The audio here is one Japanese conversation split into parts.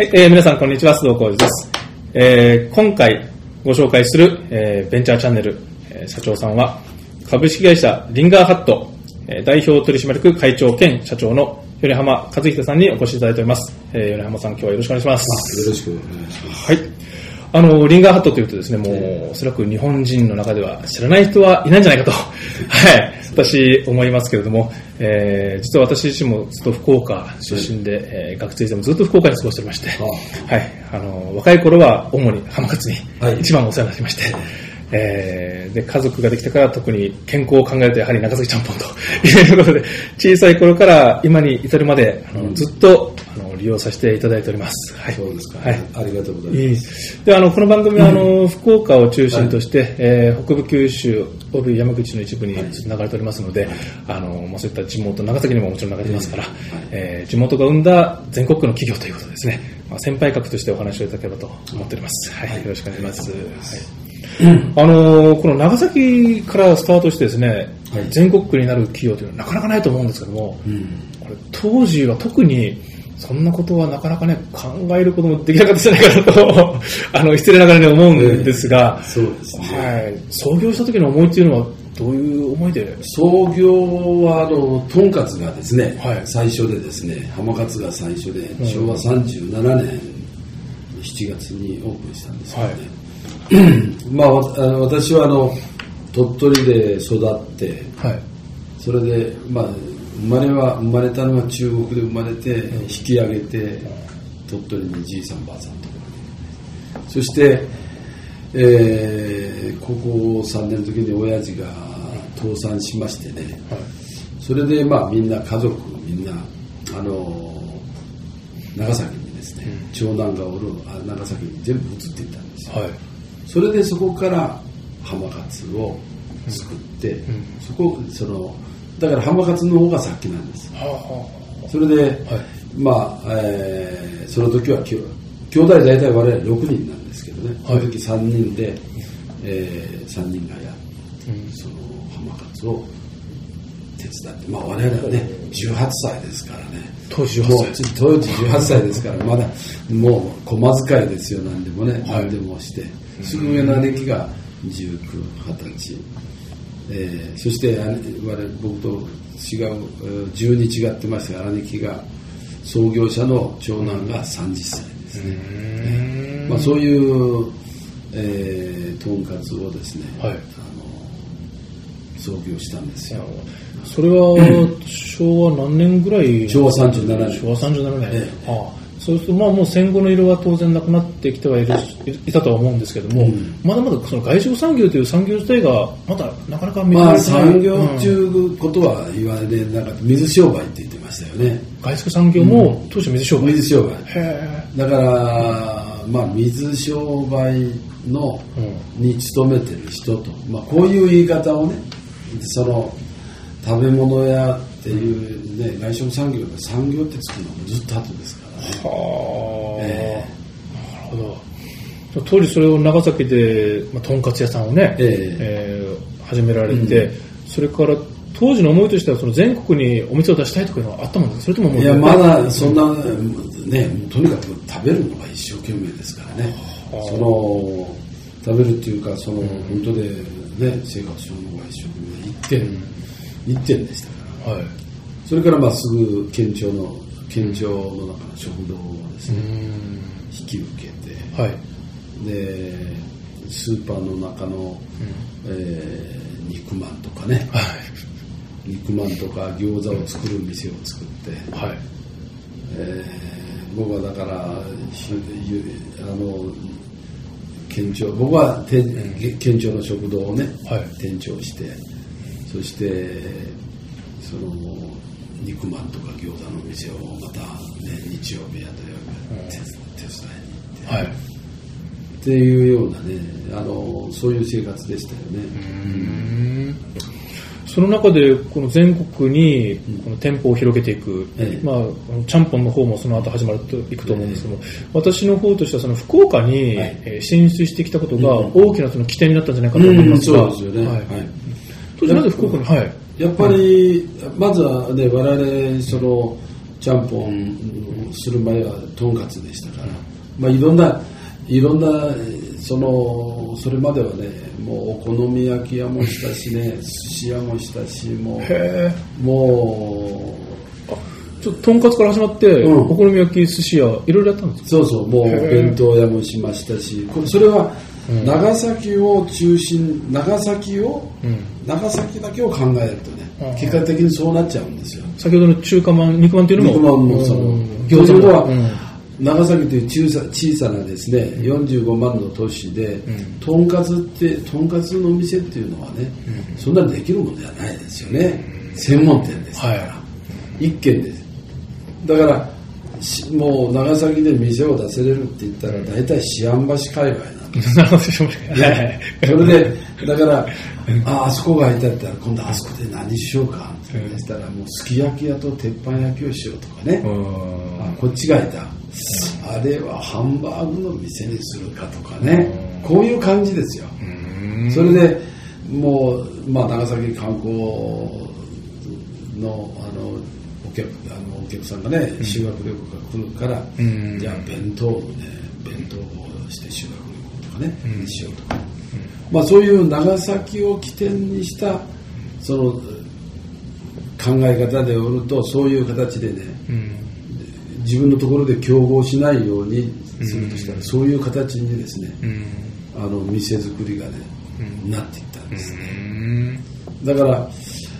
はい、えー皆さんこんにちは、須藤浩二です。えー今回ご紹介する、えーベンチャーチャンネル、えー社長さんは、株式会社リンガーハット、えー代表取締役会長兼社長の米浜和秀さんにお越しいただいております。えー米浜さん、今日はよろしくお願いします。よろしくお願いします。はい。あの、リンガーハットというとですね、もう、おそらく日本人の中では知らない人はいないんじゃないかと、はい、私思いますけれども、えー、実は私自身もずっと福岡出身で、えー学生時代もずっと福岡に過ごしておりまして、はい、あの、若い頃は主に浜勝にはい。一番お世話になりまして、えーで、家族ができてから特に健康を考えるとやはり長崎ちゃんぽんということで、小さい頃から今に至るまで、あのずっと利用させていただいております。はい。そうですか、はい。ありがとうございます。であのこの番組はあの、福岡を中心として、えー北部九州、おび山口の一部に流れておりますので、あのまあ、そういった地元、長崎にももちろん流れてますから、えー地元が生んだ全国区の企業ということですね、まあ、先輩格としてお話をいただければと思っております。はい、よろしくお願いします。はいあのこの長崎からスタートしてですね、はい全国区になる企業というのはなかなかないと思うんですけども、うん。これ当時は特にそんなことはなかなかね考えることもできなかったんじゃないかなと あの失礼ながらに思うんですが、そうですね。はい、創業した時の思いっていうのはどういう思いで？創業は、あの、とんかつがですね、はい。最初でですね、浜勝が最初で、ん。昭和37年7月にオープンしたんですけどね。まあ、わあの私はあの、鳥取で育って、はい。それで、まあ、生まれは、生まれたのは中国で生まれて、引き上げて、鳥取にじいさんばあさんと。そして、えー、高校3年の時に親父が倒産しましてね、それでまあみんな家族みんな、あの長崎にですね、長男がおるあ長崎に全部移っていったんですよ。はい。それでそこから浜勝を作って、ん。そこそのだから浜勝の方が先なんです。それで、はい。まあ、えーその時はきょ兄弟大体我々6人なんですけどね、その時3人で、え3人がやうん。その浜勝を手伝って、まあ、我々はね18歳ですからね。当時18もう歳。当時18歳ですからまだもう小遣いですよ。何でもね、はい。何でもしてすぐ上の姉貴が1920歳、えーそして姉我々僕と違うえー12違ってましたが姉貴が創業者の長男が30歳ですね、うん。まあ、そういう、えー、とんかつをですね、はい。あの創業したんですよ。それは昭和何年ぐらい？昭和37年。昭和37年、ええ。ああそうするとまあもう戦後の色は当然なくなってきてはいるいたとは思うんですけども、うん。まだまだその外食産業という産業自体がまだなかなか認めまあられてない産業うん中いうことは言われなかった水商売って言ってましたよね。外食産業も当初水商売、水商売。へだからまあ水商売のえ、に勤めてる人と、まあ、こういう言い方をねその食べ物屋っていうね外食産業が産業ってつくのもずっと後ですはあ、えなるほど。当時それを長崎で、まあ、とんかつ屋さんをね、ええ。ー始められて、それから当時の思いとしてはその全国にお店を出したいとかいうのはあったもんですか？それとももういやまだそんなねとにかく食べるのが一生懸命ですからね。はあその食べるっていうかその本当でね生活するのが一生懸命一点一点でしたから。はい。それからまあすぐ県庁の県庁の中の食堂をですうねん。引き受けてはい。でスーパーの中の、えー肉まんとかね。はい。肉まんとか餃子を作る店を作って、はい。えー僕はだからあの県庁僕は店県庁の食堂をね、はい。店長してそしてその肉まんとか餃子の店をまた、ね、日曜日や土曜日や手手伝いに行って、はい。っていうようなねあのそういう生活でしたよね、うん。その中でこの全国にこの店舗を広げていく、ええ。まあ、ちゃんぽんの方もその後始まるといくと思うんですけども、私の方としてはその福岡に進出してきたことがうん。大きなその起点になったんじゃないかと思いますが、うんそうですよね、はい。はい。当時なぜ福岡に、はい、やっぱり、まずはね、我々、その、ちゃんぽんする前はとんかつでしたから、まあ、いろんないろんなそのそれまではねもうお好み焼き屋もしたしね 寿司屋もしたしもへうもちょっととんかつから始まって、うん。お好み焼き寿司屋いろいろやったんですそうそうもう弁当屋もしましたしこれそれは長崎を中心長崎を、うん。長崎だけを考えるとね、うん。結果的にそうなっちゃうんですよ。先ほどの中華まん肉まんっていうのも肉まんもそのう。ん餃子は、うん。長崎という小さ小さなですね45万の都市で、とんかつってとんかつの店っていうのはね、そんなにできるものじゃないですよね、専門店ですから、は一軒です。だからしもう長崎で店を出せれるって言ったら大体思案橋界隈なるほど、それで、だから、ああそこが空いてあったら、今度あそこで何しようかって言ったら、もうすき焼き屋と鉄板焼きをしようとかね、うん。あこっちがいた。あれはハンバーグの店にするかとかね、こういう感じですよ。うん。それでもう、まあ、長崎観光のあのお客あのお客さんがね、修学旅行が来るから、うん。じゃあ弁当をね、弁当をして修学ね、にしようとか、まあ、そういう長崎を起点にしたその考え方でおると、そういう形でね、うん。自分のところで競合しないようにするとしたら、そういう形にですね、うん。あの店作りがね、なっていったんですね。うん。だから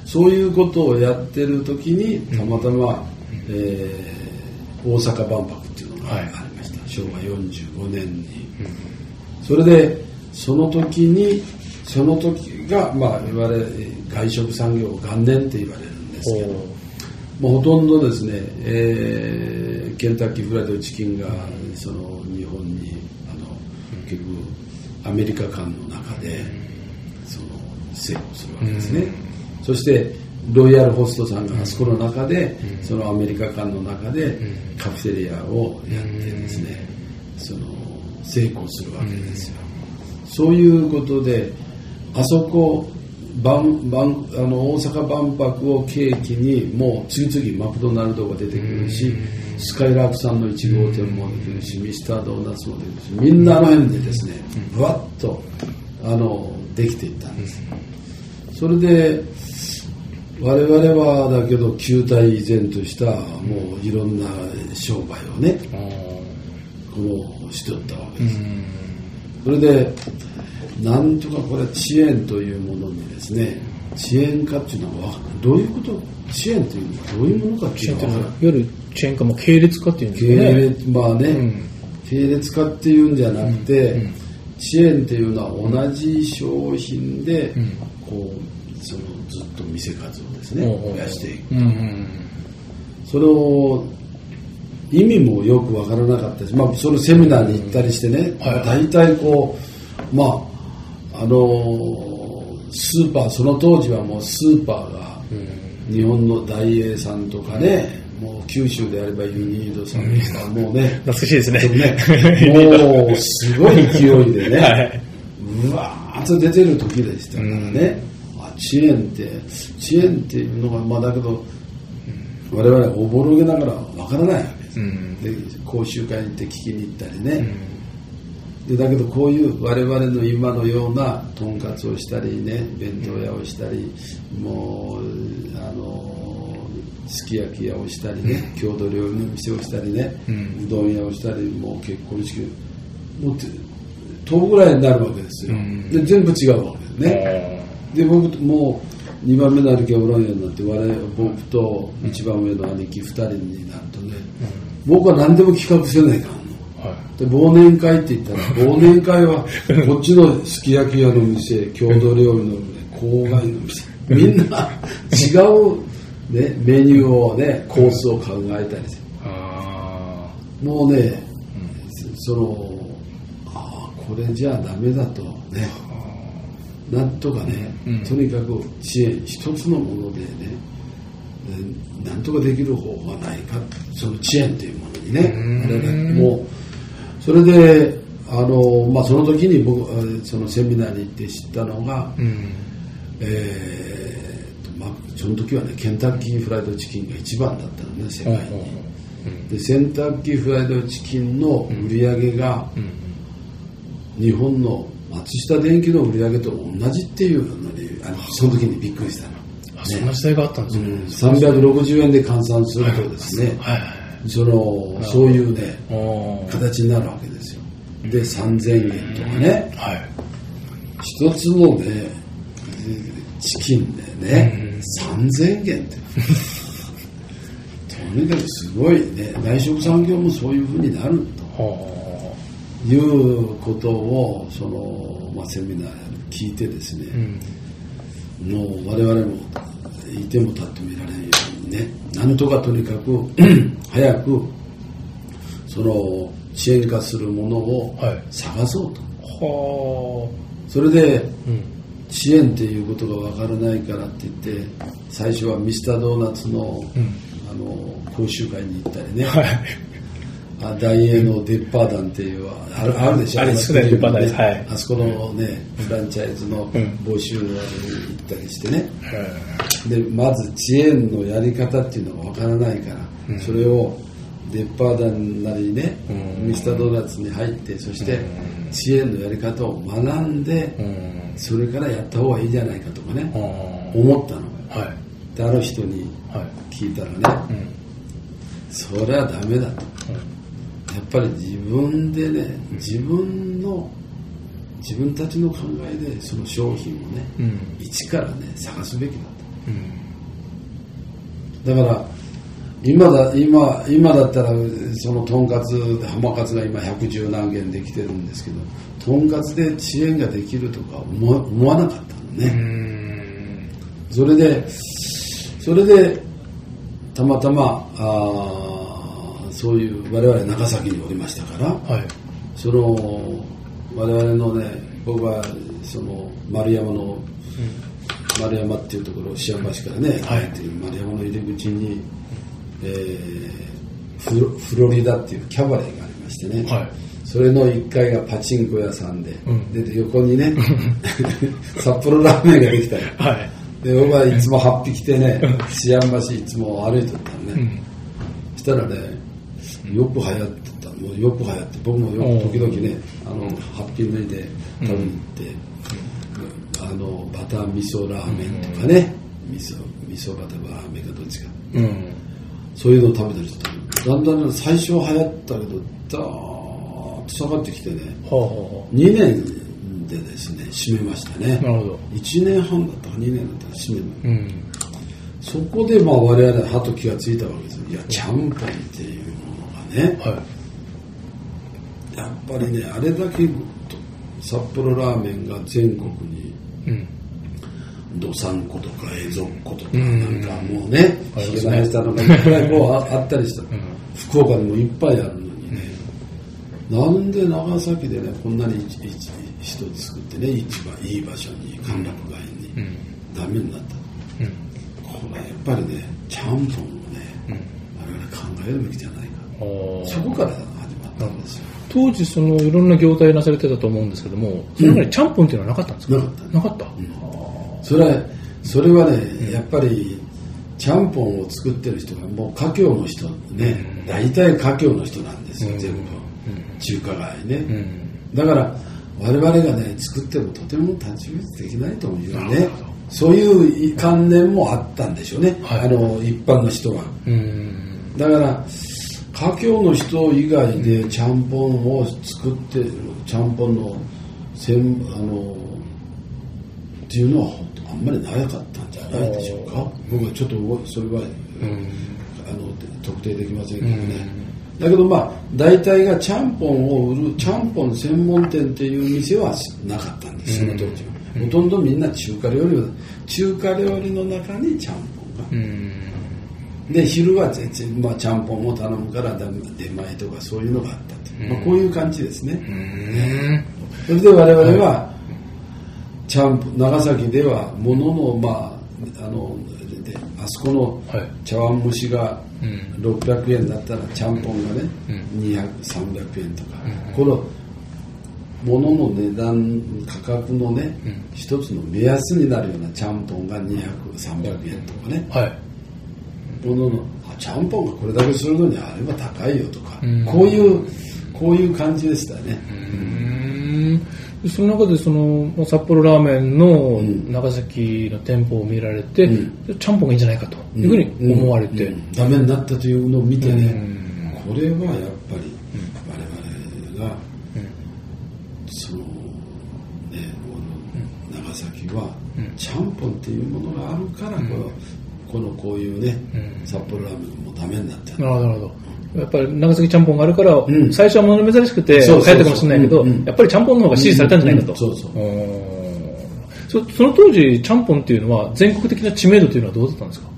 そういうことをやってる時にたまたま、えー大阪万博っていうのがあはいりました、昭和45年に、それでその時にその時が、まあ、いわゆる外食産業元年って言われるんですけどもうほとんどですね、えーケンタッキーフライドチキンがその日本にあの結局アメリカ間の中でその成功するわけですね、そしてロイヤルホストさんがあそこの中で、そのアメリカ間の中でカフェテリアをやってですね、その成功するわけですよ、そういうことであそこ万万あの大阪万博を契機にもう次々マクドナルドが出てくるし、スカイラークさんの1号店もできるし、ミスタードーナツもできるしみんなあの辺でですねぶわっとあのできていったんです、それで我々はだけど旧体依然としたもういろんな商売をねこのしておったわけです、それでなんとかこれ遅延というものにですね遅延化っていうのはどういうこと？遅延というのはどういうものかっていうのははいわゆるチェーン化も系列化っていうんですね。列まあね、うん。系列化っていうんじゃなくて、遅延っていうのは同じ商品で、こうそのずっと店数をですね、増やしていく。うんうん。それを意味もよくわからなかったです、まあ、そのセミナーに行ったりしてね、はい。大体こう、まあ、あのスーパー、その当時はもうスーパーが日本の大英さんとかね、もう九州であればユニードさんとか、もうね、懐かしいですね。ね。もうすごい勢いでね、はい、うわーっと出てる時でしたからね、あ遅延って、遅延っていうのが、まあだけど、我々はおぼろげながらわからないうん。で講習会に行って聞きに行ったりね、でだけどこういう我々の今のようなとんかつをしたりね弁当屋をしたりもうあのすき焼き屋をしたりね、郷土料理の店をしたりね、うどん屋をしたりもう結婚式もうて10ぐらいになるわけですよ、うん。で全部違うわけですね、で僕もう2番目になる気はおらんようになって我々僕と一番上の兄貴2人になるとね、僕は何でも企画せないかんの。はい。で忘年会って言ったら 忘年会はこっちのすき焼き屋の店郷土料理の郊外の店。みんな違う、ね、メニューをねコースを考えたりする。あもうね、そのああこれじゃダメだとねなんとかね、うん。とにかく支援一つのものでねえなんとかできる方法はないかその遅延というものにねうん。あれねも。うそれであの、まあ、その時に僕えーそのセミナーに行って知ったのが、ーうん。えーとまあ、その時はねケンタッキーフライドチキンが一番だったのね世界に、で洗濯機フライドチキンの売り上げが、日本の松下電器の売り上げと同じっていうのにあのその時にびっくりしたの、あそんな時代があったんですね、うん、360円で換算するとですね、はいはい。そのそういうね形になるわけですよ。で3000円とかね。はい。一つのねチキンでね、3000円って。とにかくすごいね外食産業もそういうふうになるはということをその、まあ、セミナー聞いてですねあ、うん。もう我々もいても立ってもいられないようにねなんとかとにかく 早くその遅延化するものをはい。探そうと、はそれであうん。遅延っていうことがわからないからって言って最初はミスタードーナツの,、あの講習会に行ったりね、はいあ大英のデッパー団っていうあるあるでしょ。ありますねあそこにデッパー団です。はい。あそこのねフランチャイズの募集に行ったりしてね、でまず遅延のやり方っていうのがわからないから、それをデッパー団なりね、うん。ミスタードーナツに入ってそして遅延のやり方を学んで、うん。それからやった方がいいじゃないかとかね、あ思ったの。あはい。である人にはい。聞いたらね、うん。それはダメだと。やっぱり自分でね自分の自分たちの考えでその商品をね、うん。一からね探すべきだうん。とだから今だ今今だったらそのとんかつ浜かつが今110何件できてるんですけどとんかつで遅延ができるとか思わ思わなかったのね、うん。それで、それで、たまたま、あーそういう、我々長崎におりましたから、はい。その、我々のね、僕は、その、丸山の、丸山っていうところ、シアン橋からね、はい。入っている丸山の入り口に、えーフロフロリダっていうキャバレーがありましてね、はい。それの1階がパチンコ屋さんで、うん。で横にね、札幌ラーメンができたり、はい。で僕はいつも8匹着てね 治安橋いつも歩いてたのね、そしたらねよく流行ってた。もうよく流行って僕もよく時々ねあの8匹脱いで食べに行って、あのバター味噌ラーメンとかね、味噌味噌バターラーメンかどっちか。うん。そういうのを食べたりしてただんだんね最初は流行ったけどダーッと下がってきてね。はあは2年でですね閉めましたね。あなるほど。1年半だったか2年だったら閉めるうん。そこでまあ我々はと気がついたわけですよ。いやちゃんぽんっていうね。はい。やっぱりねあれだけ札幌ラーメンが全国にうん。どさんことかえぞっことかうん。なんかもうねひげ生やしたのがいっぱいこうああったりした、ん。福岡にもいっぱいあるのにね、なんで長崎でねこんなに一一一つ作ってね一番いい場所に歓楽街に、うん。ダメに。なったうん。これやっぱりねちゃんぽんるべきじゃないか。そこから始まったんですよ、当時そのいろんな業態なされてたと思うんですけどもそれまでちゃんぽんっていうのはなかったんですか？なかった。なかった。それはそれはね、やっぱりちゃんぽんを作ってる人がもう華僑の人ね、大体華僑の人なんですよ、全部、中華街ね、うん。だから我々がね作ってもとても太刀打ちできないというねそういう観念もあったんでしょうね、はい。あの一般の人は。うんだから華僑の人以外でちゃんぽんを作ってるちゃんぽんのせんあのっていうのはあんまりなかったんじゃないでしょうか。僕はちょっとそれは、あの特定できませんけどね、だけどまあ大体がちゃんぽんを売るちゃんぽん専門店っていう店はなかったんですその当時は、ほとんどみんな中華料理を中華料理の中にちゃんぽんがうんで昼は全然、まあ、ちゃんぽんを頼むからだ出前とかそういうのがあったと、まあ、こういう感じですね、うん。それで我々は、ちゃんぽん長崎ではもののまああのであそこのはい。茶碗蒸しがうん。600円だったらちゃんぽんがね、うん。200300円とか、このものの値段価格のね、うん。一つの目安になるようなちゃんぽんが200300円とかね、はいもののあちゃんぽんがこれだけするのにあれば高いよとか、うん。こういうこういう感じでしたね、うん。でその中でそのまあ札幌ラーメンの長崎の店舗を見られて、うん。ちゃんぽんがいいんじゃないかというふうに思われて、うん。うんダメになったというのを見てね、うん。これはやっぱり我々が、そのね長崎はちゃんぽんっていうものがあるから、このこのこういうね、うん。札幌ラーメンもダメになったなる。ほどなるほど。やっぱり長崎ちゃんぽんがあるから、ん。最初は物珍しくてそうそうそう。流行ったかもしれないけど、うんうん。やっぱりちゃんぽんの方が支持されたんじゃないかと、うんそうそう。そその当時ちゃんぽんっていうのは全国的な知名度というのはどうだったんですか？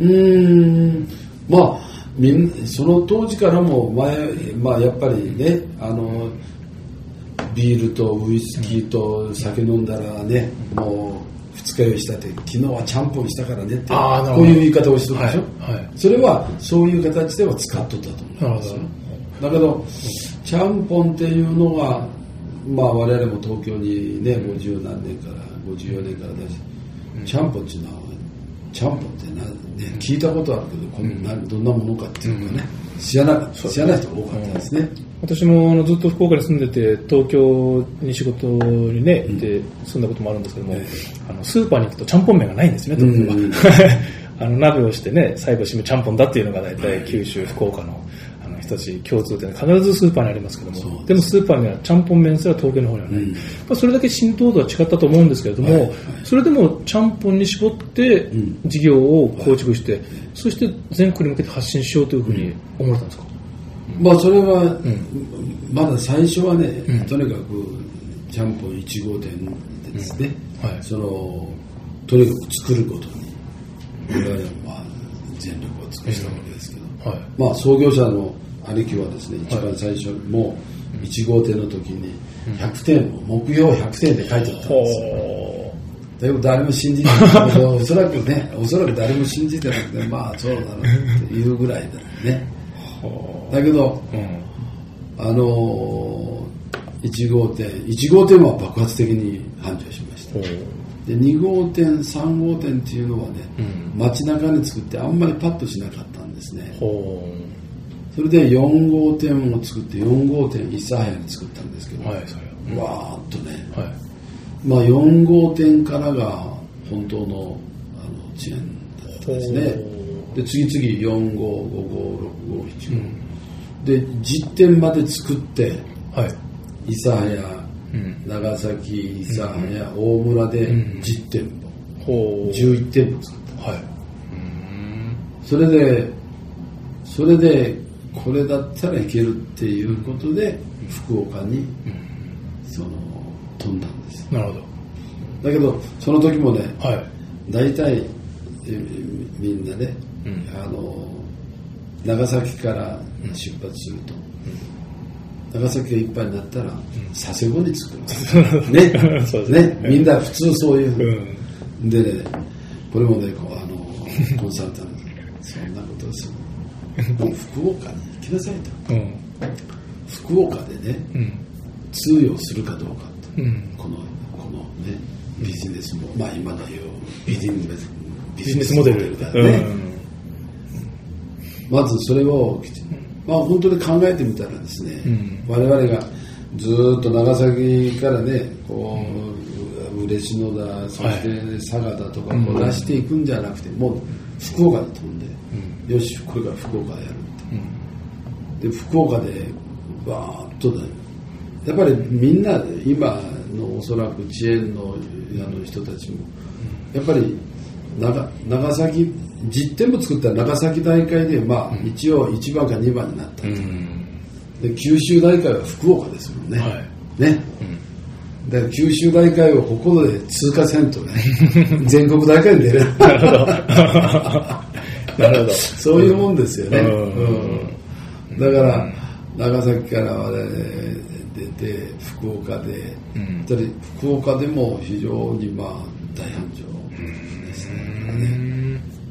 うーん。まあみんその当時からも前、まあ、やっぱりねあのビールとウイスキーと酒飲んだらね、もう二日酔いしたって昨日はちゃんぽんしたからねってこういう言い方をしてるでしょ、はいはい。それはそういう形では使っとったと思うんですよ。だけどちゃんぽんっていうのがまあ我々も東京にね50何年から54年からだし、ちゃんぽんっていうのはちゃんぽんってな、ね、聞いたことあるけどこんなどんなものかっていうかね、知らなか知らない人が多かったですね、私もあのずっと福岡に住んでて東京に仕事にね行って住んだこともあるんですけども、あのスーパーに行くとちゃんぽん麺がないんですよね東京は、あの鍋をしてね最後締めちゃんぽんだっていうのが大体九州福岡のあの人たち共通点で必ずスーパーにありますけどもでもスーパーにはちゃんぽん麺すら東京の方にはない、うん。まあ、それだけ浸透度は違ったと思うんですけれども、はい。はいそれでもちゃんぽんに絞ってん。事業を構築して、そして全国に向けて発信しようというふうに思われたんですか、まあそれは、まだ最初はね、とにかくちゃんぽん1号店でですね、うん。はい。そのとにかく作ることに我々はまあ全力を尽くしたわけですけど、はい。まあ創業者の兄貴はですね一番最初もう1号店の時に100点を目標100点で書いてあったんですよ。ほだけど誰も信じてない。おそらくねおそらく誰も信じてなくてまあそうだなっていうぐらいだね。うだけどうん。あのー、1号店1号店は爆発的に繁盛しました。で2号店3号店っていうのはね、うん。街中に作ってあんまりパッとしなかったんですね。ほそれで4号店を作って4号店諫早に作ったんですけど、うはいそれわーっとね、はい。まあ、4号店からが本当のあのチェーンだったんですね。ほで次々4号5号6号7号、で実店まで作ってはい。諫早、うん。長崎諫早、大村で10店舗、ほう。11店舗作っはい。たそれでそれでこれだったらいけるっていうことで福岡に、その飛んだんです。なるほど。だけどその時もねはい。大体えみんなね、うん。あの長崎から出発すると、長崎がいっぱいになったら佐世保に着くの。ね。そうですね。ね。みんな普通そういう、うん。でねこれもねこうあの コンサルタントそんなことをする。もう福岡に行きなさいと。うん。福岡でねうん。通用するかどうかと、うん。このこのねビジネスもまあ今の言うビジネスビビジネスモデルだね、まずそれをまあ本当に考えてみたらですね、うん。我々がずーっと長崎からねこう嬉野だそして佐賀だとかこう出していくんじゃなくて、もう福岡に飛んで、よしこれから福岡でやるって、で福岡でバーッとねやっぱりみんな今のおそらく遅延のあの人たちもやっぱり長長崎実店も作った長崎大会で、まあ、一応1番か2番になったと、で九州大会は福岡ですもんね、はい。ね、だから九州大会をここで通過せんとね 全国大会に出れない。なるほど。なるほど。そういうもんですよね、うん。うん。だから長崎から我々出て福岡で、うん。福岡でも非常にまあ大繁盛ですね、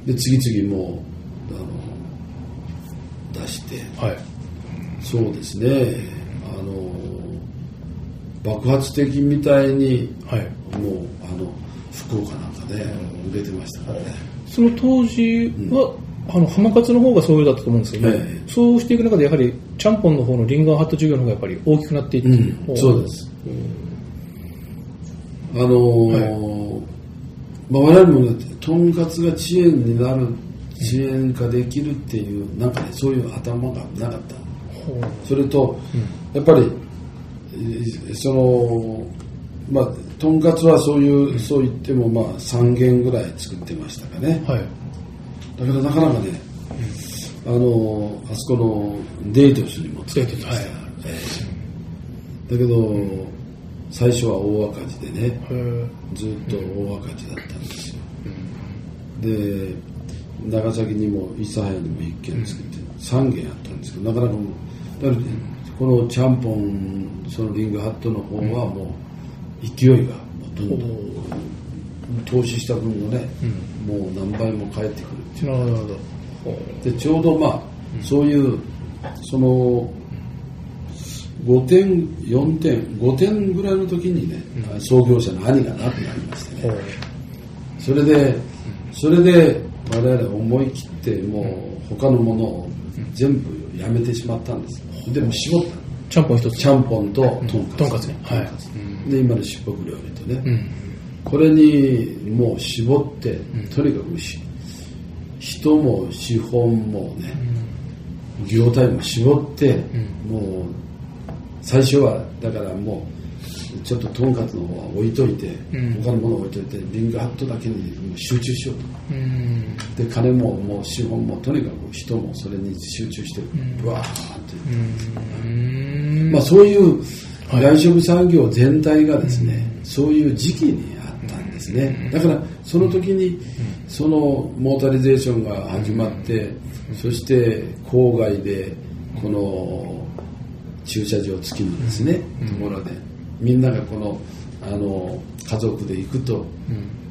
で次々もうあの出して。はい。そうですね。あの爆発的みたいにはい。もうあの福岡なんかで売れてましたからね。その当時は、あの浜勝の方がそうだったと思うんですけど、ええ。そうしていく中でやはりちゃんぽんの方のリンガーハット事業の方がやっぱり大きくなっていって、うん。そうです。あのーまあ、我々もね、とんかつが遅延になる、遅延化できるっていう、なんかね、そういう頭がなかった。それと、やっぱり、えーその、まあ、とんかつはそういう、そう言っても、まあ、3軒ぐらい作ってましたかね。はい。だけど、なかなかね、あの、あそこのデートスにも作ってました。はい。ええ。だけど、最初は大赤字でね、ずっと大赤字だったんですよ。で、長崎にも諫早にも1軒作って、3軒あったんですけど、なかなかもう、だからこのちゃんぽん、そのリングハットの方はもう、勢いがどんどん、投資した分をね、もう何倍も返ってくる。っていうなるほど。でちょうどまあ、そういうその5点4点5点ぐらいの時にね、創業者の兄が亡くなりましてね。それでそれで我々思い切ってもう他のものを全部やめてしまったんですでも絞った。ちゃんぽん一つ。ちゃんぽんととんかつ。とんかつね。はい。で今のしっぽく料理とね、うん。これにもう絞って、とにかくし人も資本もね、業態も絞って、もう最初はだからもうちょっととんかつの方は置いといて、ん。他のものを置いといてリングハットだけに集中しよううん。とで金ももう資本もとにかく人もそれに集中してブワーって、うん。まあ、そういう外食産業全体がですね、そういう時期にあったんですね。だから、その時に、そのモータリゼーションが始まって、そして郊外で、この駐車場付きのですね、ところで、みんながこの、あの、家族で行くと、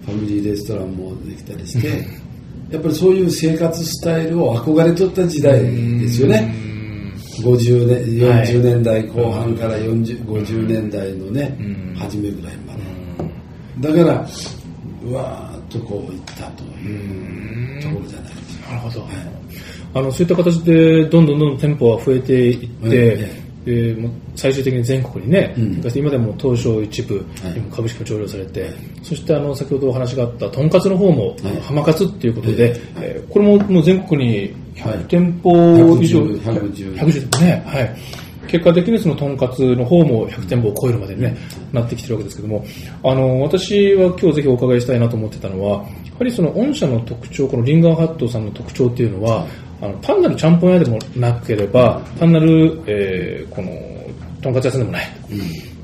ファミリーレストランもできたりして、やっぱりそういう生活スタイルを憧れとった時代ですよね。50年はい40年代後半から40 50年代のね、うん。初めぐらいまで、だからうわーっとこういったというところじゃないですか、なるほど、あのそういった形でどんどんどんどん店舗は増えていって、えでもう最終的に全国にね、うん。今でも東証一部、はい。今株式も上場されて、そしてあの先ほどお話があったとんかつの方も、はい。浜勝っていうことで、はい。えーこれももう全国にはい100店舗以上、110 110 110ね、はい。結果的にそのとんかつの方も100店舗を超えるまでに、ねなってきてるわけですけども、あの私は今日ぜひお伺いしたいなと思ってたのは、やはりその御社の特徴、このリンガーハットさんの特徴っていうのは、あの単なるちゃんぽん屋でもなければ、単なる、えーこのとんかつ屋さんでもない。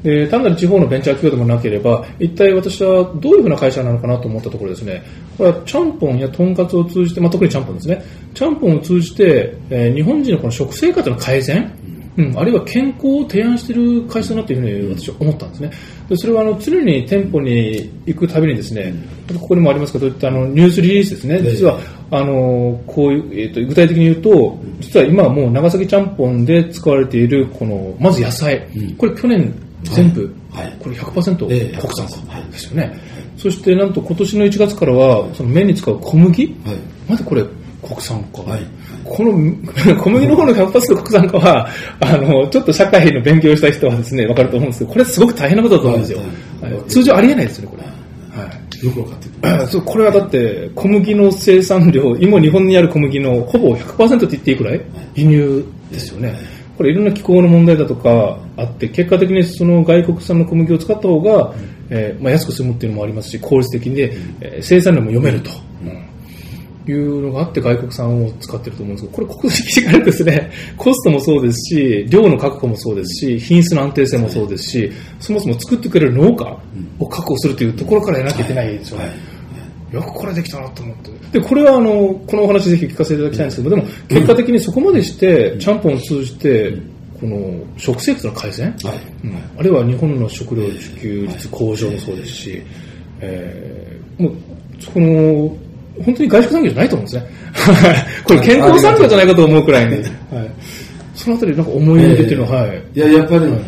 で単なる地方のベンチャー企業でもなければ、一体私はどういうふうな会社なのかなと思ったところですね、これはちゃんぽんやとんかつを通じて、まあ、特にちゃんぽんですね、ちゃんぽんを通じて、えー日本人のこの食生活の改善、うん、あるいは健康を提案している会社だなというふうに私は思ったんですね。でそれはあの常に店舗に行くたびにですね、ここにもありますけど、いったあのニュースリリースですね、実はあのこういう、えー、と具体的に言うと、実は今はもう長崎ちゃんぽんで使われているこのまず野菜、これ去年全部、これ100%ええ。国産。はい。ですよね。そしてなんと今年の1月からはその麺に使う小麦、はい。まずこれ国産化。はいこの 小麦の方の100%国産化は、あの、ちょっと社会の勉強をした人はですね、わかると思うんですけど、これすごく大変なことだと思うんですよ。はいはい通常ありえないですよね、これ。はい。よく分かってくるあ そうこれはだって小麦の生産量、今日本にある小麦のほぼ100%って言っていいくらい？輸入ですよね。これいろんな気候の問題だとかあって、結果的にその外国産の小麦を使った方が、えーまあ、安く済むっていうのもありますし、効率的に、えー生産量も読めると。いうのがあって外国産を使ってると思うんですけど、これ国籍がですね、コストもそうですし、量の確保もそうですし、品質の安定性もそうですし、そもそも作ってくれる農家を確保するというところからやらなきゃいけないですよね。よくこれできたなと思って。で、これはあの、このお話ぜひ聞かせていただきたいんですけど、でも結果的にそこまでして、ちゃんぽんを通じて、この食生活の改善、はい。うん。あるいは日本の食料自給率向上もそうですし、えーもう、この、本当に外食産業じゃないと思うんですね。これ健康産業じゃないかと思うくらいに。はい、そのあたりなんか思い入れっていうのは、はい。いややっぱり、まあ、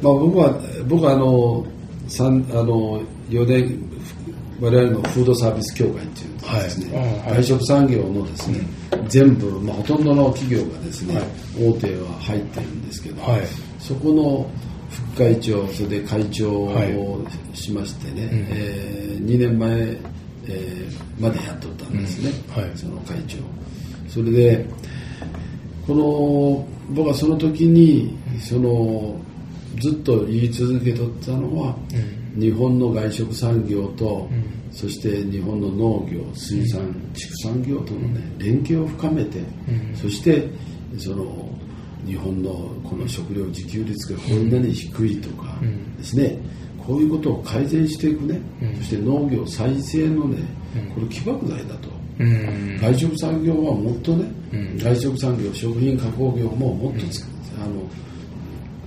僕は僕はあの三あの4年我々のフードサービス協会っていうんですね、はい。外食産業のですね、全部、まあ、ほとんどの企業がですね、はい。大手は入ってるんですけど、はい。そこの副会長それで会長はい。をしましてね、うん。え2年前、えーまでやっとったんですね、うんはい。その会長。それでこの僕はその時にそのずっと言い続けとったのは、日本の外食産業と、うん。そして日本の農業水産畜産業とのね連携を深めて、うん。そしてその日本のこの食料自給率がこんなに低いとかうん。ですね、こういうことを改善していくね、うん。そして農業再生のねうん。これ起爆剤だと。うん。外食産業はもっとね、うん。外食産業食品加工業ももっとつ、あの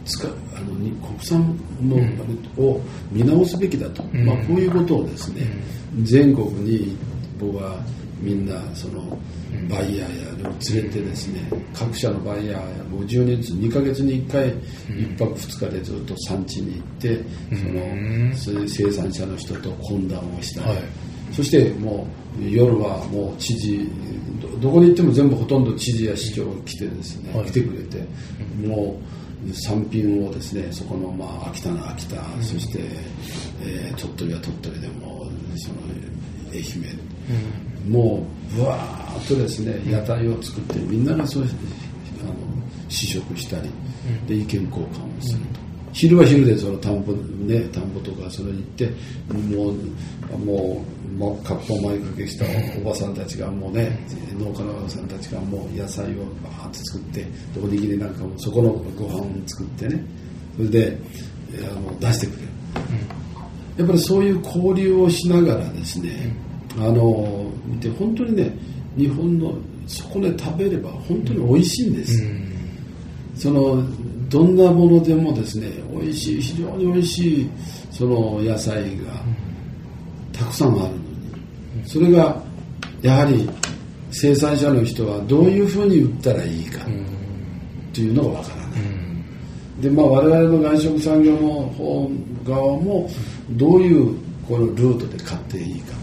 使あのに国産のあれを見直すべきだと、うん。まあ、こういうことをですね、全国に僕はみんなそのんバイヤーやを連れてですね各社のバイヤーや50人ずつ2ヶ月に1回1泊2日でずっと産地に行ってそうん。の生産者の人と懇談をしたり、はい。そしてもう夜はもう知事どどこに行っても全部ほとんど知事や市長が来てですね、はい。来てくれて、もう産品をですねそこのまあ秋田の秋田、そして、えー鳥取は鳥取でもその愛媛、もうぶわーっとですね屋台を作ってみんながそうあの試食したり、で意見交換をすると。昼は昼でその田んぼね田んぼとかそれに行ってもうもうもうかっぽを前掛けしたおばさんたちがもうね農家のおばさんたちがもう野菜をバーッと作ってでおにぎりなんかもそこのご飯を作ってね。それでえーあの出してくれる。やっぱりそういう交流をしながらですね、あの見て本当にね日本のそこで食べれば本当に美味しいんです、そのどんなものでもですね美味しい非常に美味しいその野菜がたくさんあるのに。それがやはり生産者の人はどういうふうに売ったらいいかというのがわからない、でまあ我々の外食産業の方側もどういうこのルートで買っていいか、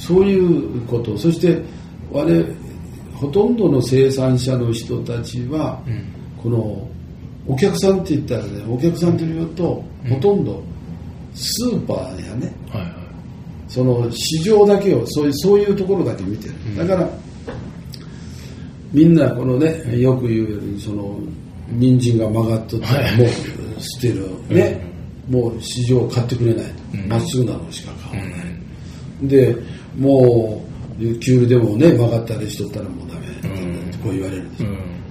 そういうこと。そして我々ほとんどの生産者の人たちは、このお客さんって言ったらねお客さんというと、ほとんどスーパーやね。はいはい。その市場だけをそういうそういうところだけ見てる、だからみんなこのねよく言うようにその人参が曲がっとったらもう捨てる、ね、もう市場買ってくれない。ま、っすぐなのしか買わない、でもうキュールでもね曲がったりしとったらもうダメ、こう言われるんですよ、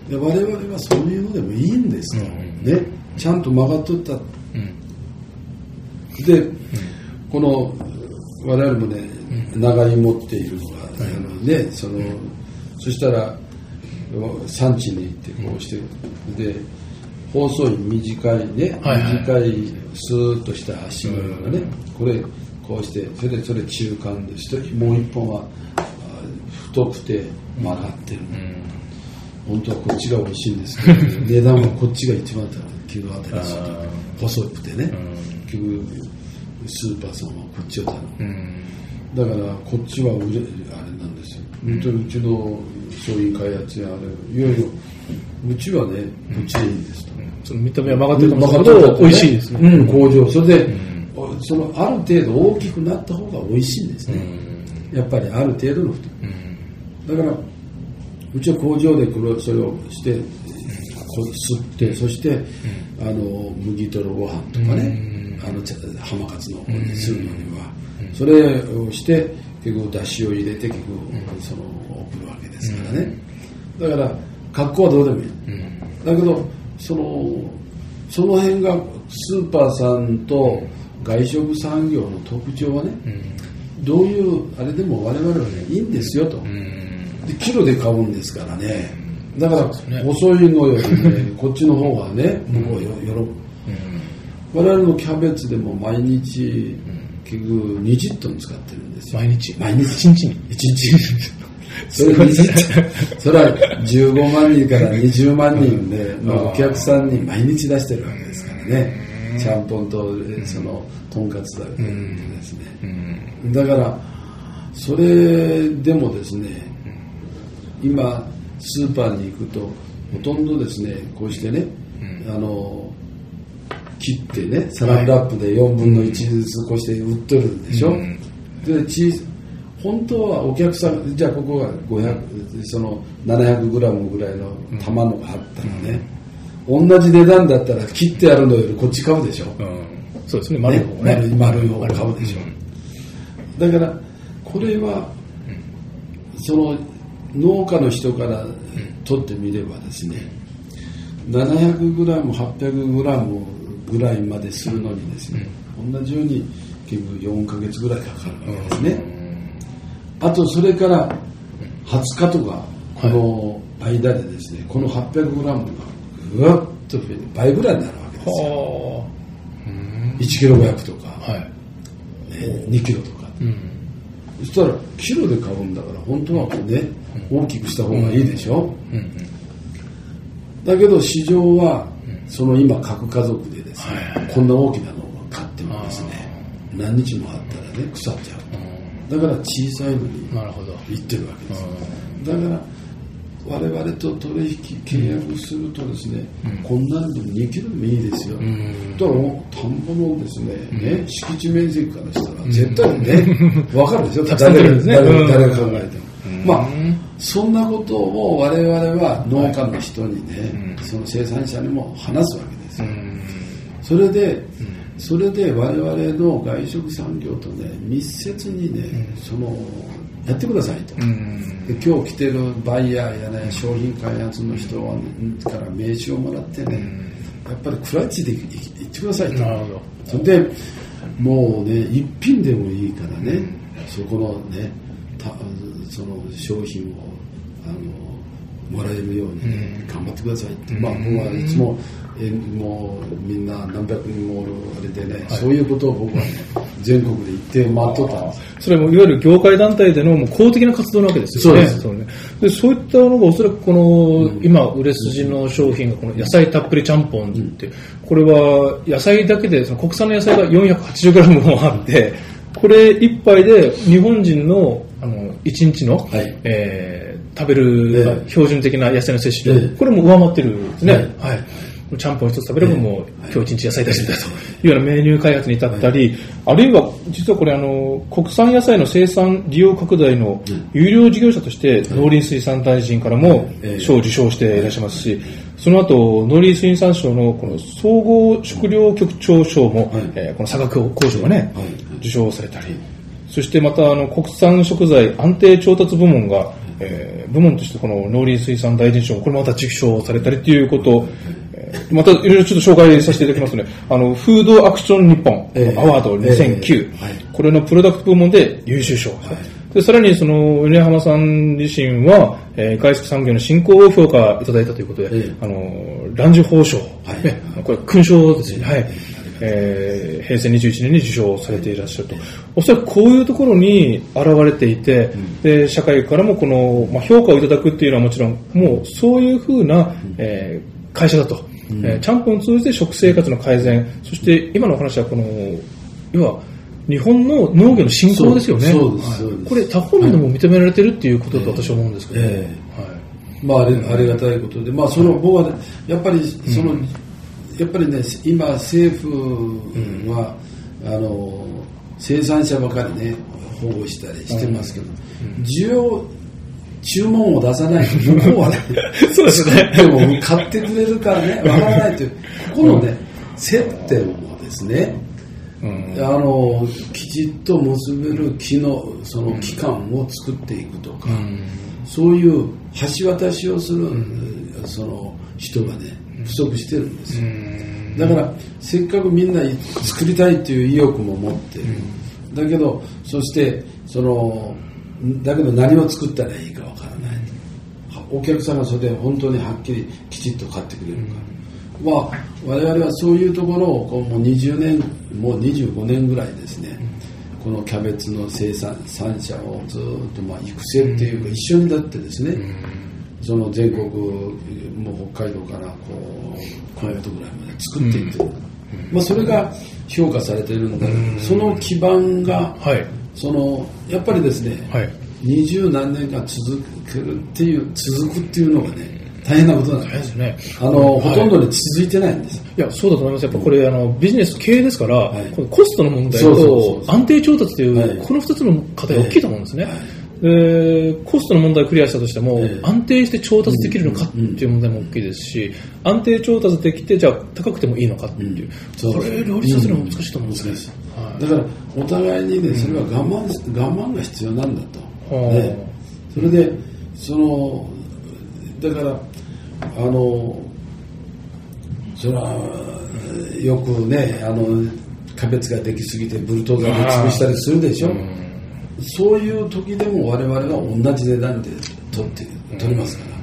で我々はそういうのでもいいんですと、ね、ちゃんと曲がっとった。で、この我々もね、長芋っていうのが、あのね、その、そしたら、産地に行ってこうして、で、細い短いね、はいはい。短いスーッとした足のようなね、これ、こうして、それでそれ中間でして、もう一本はあ太くて曲がってる。本当はこっちが美味しいんですけど、値段はこっちが一番高い、キロ当たりする。と細くてね、結局、スーパーさんはこっちを頼む。だからこっちは売れあれなんですよ、本当にうちの商品開発やあれいよいようちはねこっちでいいんですと、その見た目は曲がってるかもし曲れないけど美味しいですね。うん、工場。それで、そのある程度大きくなった方が美味しいんですね、やっぱりある程度の太だからうちは工場でこれそれをして吸ってそして、あの麦とろご飯とかね、あの浜勝の方にするのには、それをして結局だしを入れて結局その送るわけですからね、だから格好はどうでもいい、だけどそのその辺がスーパーさんと外食産業の特徴はね、どういうあれでも我々はねいいんですよと、でキロで買うんですからね。だから遅いのよりね こっちの方がね向こうよ喜ぶ、我々のキャベツでも毎日結局20トン使ってるんですよ。毎日？毎日。一日？に一日。それ20トンそれは15万人から20万人で のお客さんに毎日出してるわけですからねちゃんぽんとそのとんかつだけでですね。だからそれでもですね、今スーパーに行くとほとんどですねこうしてね、あの切ってねサランラップで4分の1ずつこうして売ってるんでしょ、でチ本当はお客さんじゃあここが500その700グラムぐらいの玉のがあったらね、同じ値段だったら切ってあるのよりこっち買うでしょ、うん、そうですね。丸い方ね。ね。丸い方買うでしょ、だからこれは、その農家の人から取ってみればですね、700グラム800グラムぐらいまでするのにですね、同じように結局4ヶ月ぐらいかかるわけですね、あとそれから20日とかこの間でですね、この800グラムがぐわっと増えて倍ぐらいになるわけですよ。は1キロ500とか、あはい。ね、2キロとか、そしたらキロで買うんだから本当はね、大きくした方がいいでしょ、だけど市場はその今核家族でですね、こんな大きなのを買ってもですね何日もあったらね腐っちゃうだから小さいのに行ってるわけですだから我々と取引契約するとですね、こんなんでも2キロでもいいですよ、だから田んぼのですね,、ね敷地面積からしたら絶対ね、分かるでしょ？たくさん取れるんですね。誰うん。誰が考えても、まあそんなことを我々は農家の人にね、その生産者にも話すわけですよ、それで、それで我々の外食産業とね密接にね、そのやってくださいと、で今日来てるバイヤーやね商品開発の人から名刺をもらってね、やっぱりクラッチで行ってくださいと。それでもうね一品でもいいからね、そこのねたその商品をあのもらえるようにね、頑張ってくださいって、まあ僕はいつも、えもうみんな何百人もおるあれでね、そういうことを僕はね全国で言って回っとったんです。それもいわゆる業界団体でのもう公的な活動なわけですよね。そうです。ね。でそういったのがおそらくこの、今売れ筋の商品がこの野菜たっぷりちゃんぽんって、これは野菜だけでその国産の野菜が 480g もあって、これ一杯で日本人のあの1日の、はい。えー食べる、標準的な野菜の摂取量、ええ。これも上回ってるんですね。はいはいちゃんぽん一つ食べればもう、今日一日野菜出してたというようなメニュー開発に至ったり、あるいは実はこれあの国産野菜の生産利用拡大の有料事業者として農林水産大臣からもええ。賞を受賞していらっしゃいますし、その後農林水産省のこの総合食糧局長賞も、はい。えーこの佐賀工場がね、はい。受賞されたり、そしてまたあの国産食材安定調達部門が、えー部門としてこの農林水産大臣賞もこれまた受賞されたりということ、えーまたいろいろちょっと紹介させていただきますとね、あの、フードアクション日本ええアワー。ド2009、ええはい。これのプロダクト部門で優秀賞。でさらにその米浜さん自身は、えー外食産業の振興を評価いただいたということで、ええ。あの蘭寿宝賞、はい。ねこれ勲章ですね、はい。えー平成21年に受賞されていらっしゃると、おそらくこういうところに現れていて、で社会からもこの、まあ、評価をいただくっていうのはもちろん、もうそういうふうな、えー会社だと、えーちゃんぽんを通じて食生活の改善、そして今のお話はこの、要は日本の農業の振興ですよね。そうですこれ多方面でも認められてるっていうことだと私は思うんですけど、えはい。まあ、あれありがたいことで、まあ、その僕はね、やっぱりその、やっぱりね、今、政府は、あの生産者ばかりね、保護したりしてますけど、需要、注文を出さないと、向こうはね、そうですね。でも買ってくれるからね、わからないという、ここのね、接点をですね、うん。あのきちっと結べる機能その期間を作っていくとか、そういう橋渡しをする、その人がね不足してるんですよ、だからせっかくみんな作りたいという意欲も持ってる、だけどそしてそのだけど何を作ったらいいかわからない。お客さんがそれで本当にはっきりきちっと買ってくれるか、まあ、我々はそういうところをこうもう20年もう25年ぐらいですね、このキャベツの生産産者をずっとまあ育成っていうか一緒になってですね、その全国もう北海道からこう熊本ぐらいまで作っていってる、まあ、それが評価されてるんだけど、その基盤がはいそのやっぱりですね、はい。二十何年間続くっていう続くっていうのがね大変なことなんです。ね。あの、はい。ほとんどに続いてないんです。いや、そうだと思います。やっぱこれ、あの、ビジネス経営ですから、はい。このコストの問題と安定調達という、はい。この二つの課題が大きいと思うんですね。はいでコストの問題をクリアしたとしても、ええ。安定して調達できるのかっていう問題も大きいですし、安定調達できて、じゃあ高くてもいいのかっていう、そうこれ両立させるのは難しいと思うんですね。だからお互いにねそれは我慢、我慢が必要なんだと、はあね、それでそのだからあのそれはよくねあの差別ができすぎてブルトーザーで潰したりするでしょ、そういう時でも我々は同じ値段で取って取りますから、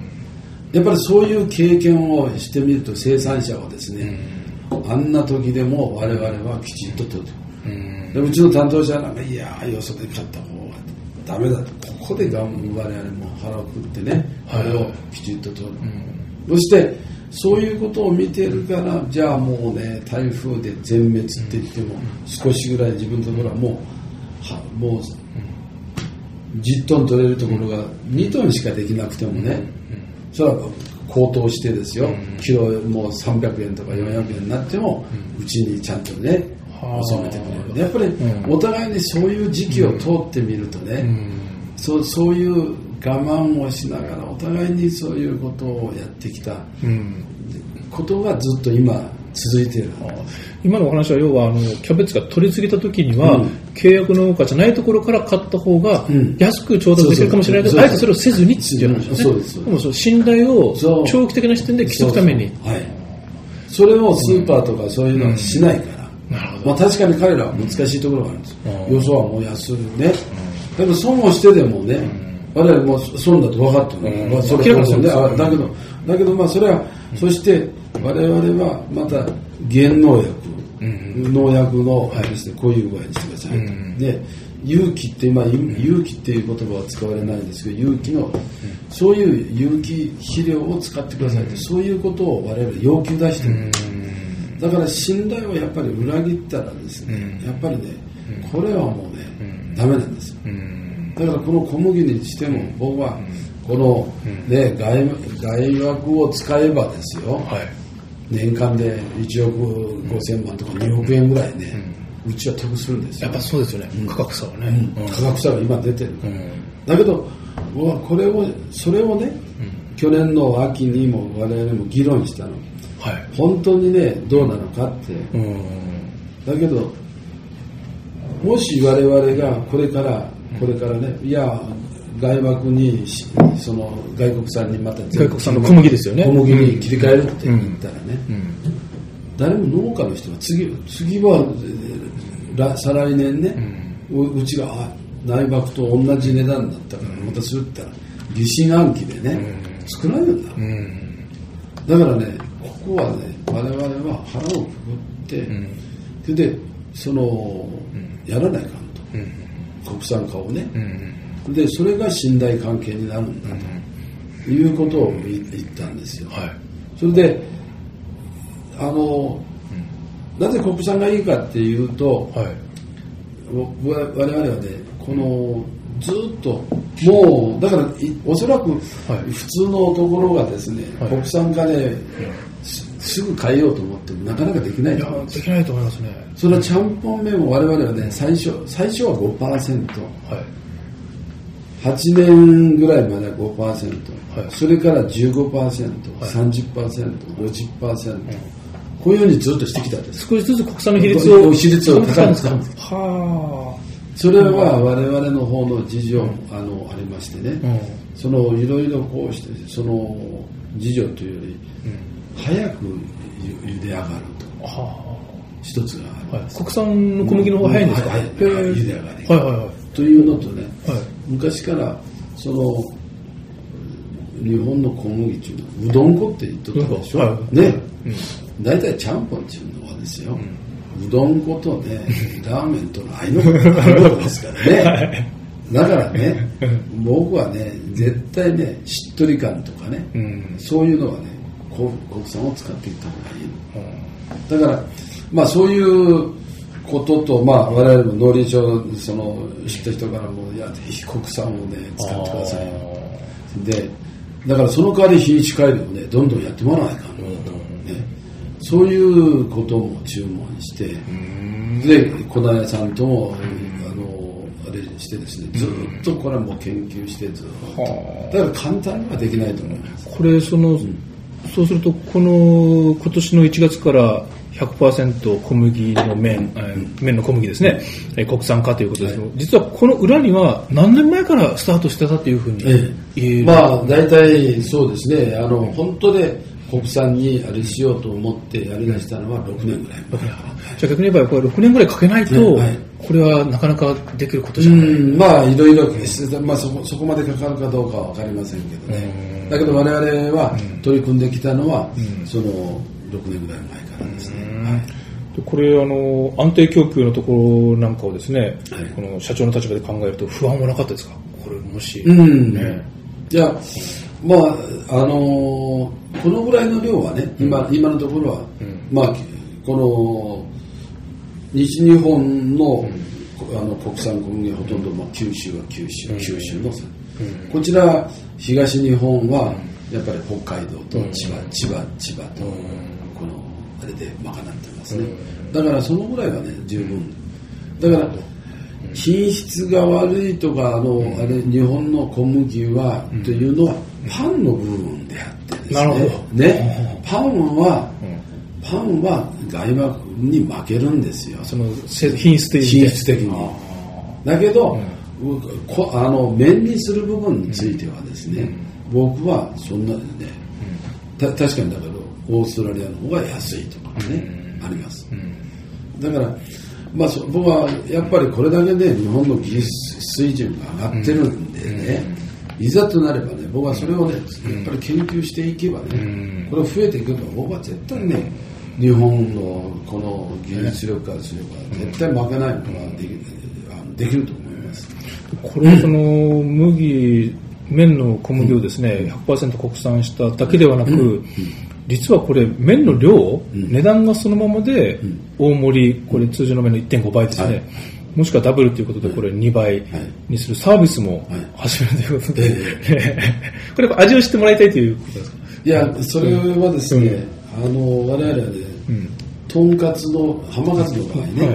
やっぱりそういう経験をしてみると生産者はですね、あんな時でも我々はきちっと取る、でうちの担当者なんかいやーよそで買った方がダメだとここで我々も腹をくってねこはい。れをきちっと取る、そしてそういうことを見てるからじゃあもうね台風で全滅って言っても少しぐらい自分のところはもうはもう10トン取れるところが2トンしかできなくてもね、それは高騰してですよ、キロもう300円とか400円になっても、うちにちゃんとね、はあ収めてくれる。やっぱりうん。お互いにそういう時期を通ってみるとね、そうそういう我慢をしながらお互いにそういうことをやってきた。うん。ことがずっと今続いている。今のお話は要はあのキャベツが取り次げた時には、うん。契約農家じゃないところから買った方がうん。安く調達できるかもしれないけど、あえてそれをせずにっていう話ですね。そうですですもその信頼を長期的な視点で築くために。それをスーパーとかそういうのはしないから。まあ、確かに彼らは難しいところがあるんです。よ、うん。よそはもう安いね、だけど損をしてでもね、我々も損だと分かってる。だけど、だけどまあそれは、そして我々はまた原農薬、農薬のあれですね、こういう具合にしてくださ。い、うん。で有機って今、有機っていう言葉は使われないんですけど有機の、そういう有機肥料を使ってくださいって、そういうことを我々要求出してる、だから信頼をやっぱり裏切ったらですね、やっぱりね、これはもうね、ダメなんですよ。うんだからこの小麦にしても、僕は、このね、外外枠を使えばですよ、はい。年間で1億5千万とか2億円ぐらいね、うちは得するんですよやっ。ぱそうですよね。価格差はね。うん価格差が今出てるから。うんだけど、僕はこれを、それをね、去年の秋にも我々も議論したの。はい。本当にね、どうなのかって。うん。だけど、もし我々がこれから、これからね、いや、外枠にし、その外国産にまた外国産の小麦ですよね。小麦に切り替えるって言ったらね、うん。誰も農家の人は次、次は、再来年ね、ううちがあ内爆と同じ値段だったから、またするって言ったら、疑心暗鬼でね、作らないんだ。うん。だからね、ここはね、我々は腹をくくって、それで、その、やらないかんと。国産化をね。で、それが信頼関係になるんだと、いうことを言言ったんですよ。はい。それで、あの、なぜ国産がいいかっていうと、はい。我我々はね、この、ずっと、もう、だから、いおそらく、はい。普通のところがですね、はい。国産化で、すすぐ変えようと思ってもなかなかできないと思うんです。できないと思いますね。それはちゃんぽん麺も我々はね、最初、最初は5%、はい。8年ぐらいまでは5%、はい。それから15%、30%、50%、こういうようにずっとしてきたんです。少しずつ国産の比率を。比率を高くです。かはそれは我々の方の事情、あの、ありましてね、あ。うん。そのいろいろこうして、その事情というより、早くゆ茹で上がると、は一つが。はい。国産の小麦の方が早いんですか？はい茹で上がりはいはいはい。というのとね、はい昔からその日本の小麦っていうのはうどん粉って言っとったでしょ、はいはいね、大体ちゃんぽんっていうのはですよ、うどん粉とね ラーメンとの合いの子合いの子ですからね、だからね僕はね絶対ねしっとり感とかね、うん。そういうのはねこ国産を使っていった方がいいのだから、まあそういうことと、まあ、我々も農林省その知った人からも、いや、非国産をね、使ってくださいよ。で、だからその代わり品種改良をね、どんどんやってもらわないかんね。そういうことも注文して、で、小田屋さんとも、あの、あれしてですね、ずっとこれはもう研究してずっと。だから簡単にはできないと思います。これその、そうするとこの今年の1月から100%小麦の麺、えー麺の小麦ですね、えー国産化ということですけど、実はこの裏には何年前からスタートしてたというふうにえ言える、えまあ大体そうですね、あの本当で国産にあれしようと思ってやりだしたのは6年ぐらい。前。じゃあ逆に言えばこれ6年ぐらいかけないと、これはなかなかできることじゃない、うん、まあいろいろ、まあ、そこそこまでかかるかどうかは分かりませんけどね、だけど我々は取り組んできたのは、その6年ぐらい前からですね。はい。でこれあの安定供給のところなんかをですね、はい。この社長の立場で考えると不安はなかったですか？これもし、うん。ね。じゃあ、まあ、あのーこのぐらいの量はね、今今のところは、まあ、この西日本の,、あの国産小麦はほとんど、まあ、九州は九州、九州の、こちら東日本はやっぱり北海道と千葉、千葉、千葉と、このあれで賄ってますね、だからそのぐらいはね十分。だから品質が悪いとかあの、あれ日本の小麦は、というのはパンの部分であってですね。なるほど。ね。パンは、パンは外膜に負けるんですよ。そのせ品質的に品質的に。だけど、こあの麺にする部分についてはですね、僕はそんなね、た確かにだけどオーストラリアの方が安いとかね、あります、だから、まあ、そ僕はやっぱりこれだけで日本の技術水準が上がってるんでね、いざとなればね僕はそれをねやっぱり研究していけばね、これ増えていけば僕は絶対ね日本のこの技術力からすれば絶対負けないことができできると思います。これはその麦麺の小麦をですね100%国産しただけではなく、実はこれ麺の量、値段がそのままで大盛りこれ通常の麺の1.5倍ですね、はいもしくはダブルということでこれ2倍にするサービスもはい。始めるということで、え これ味を知ってもらいたいということですか？いや、それはですね、あの、我々はね、とんかつの、浜かつの場合ね、は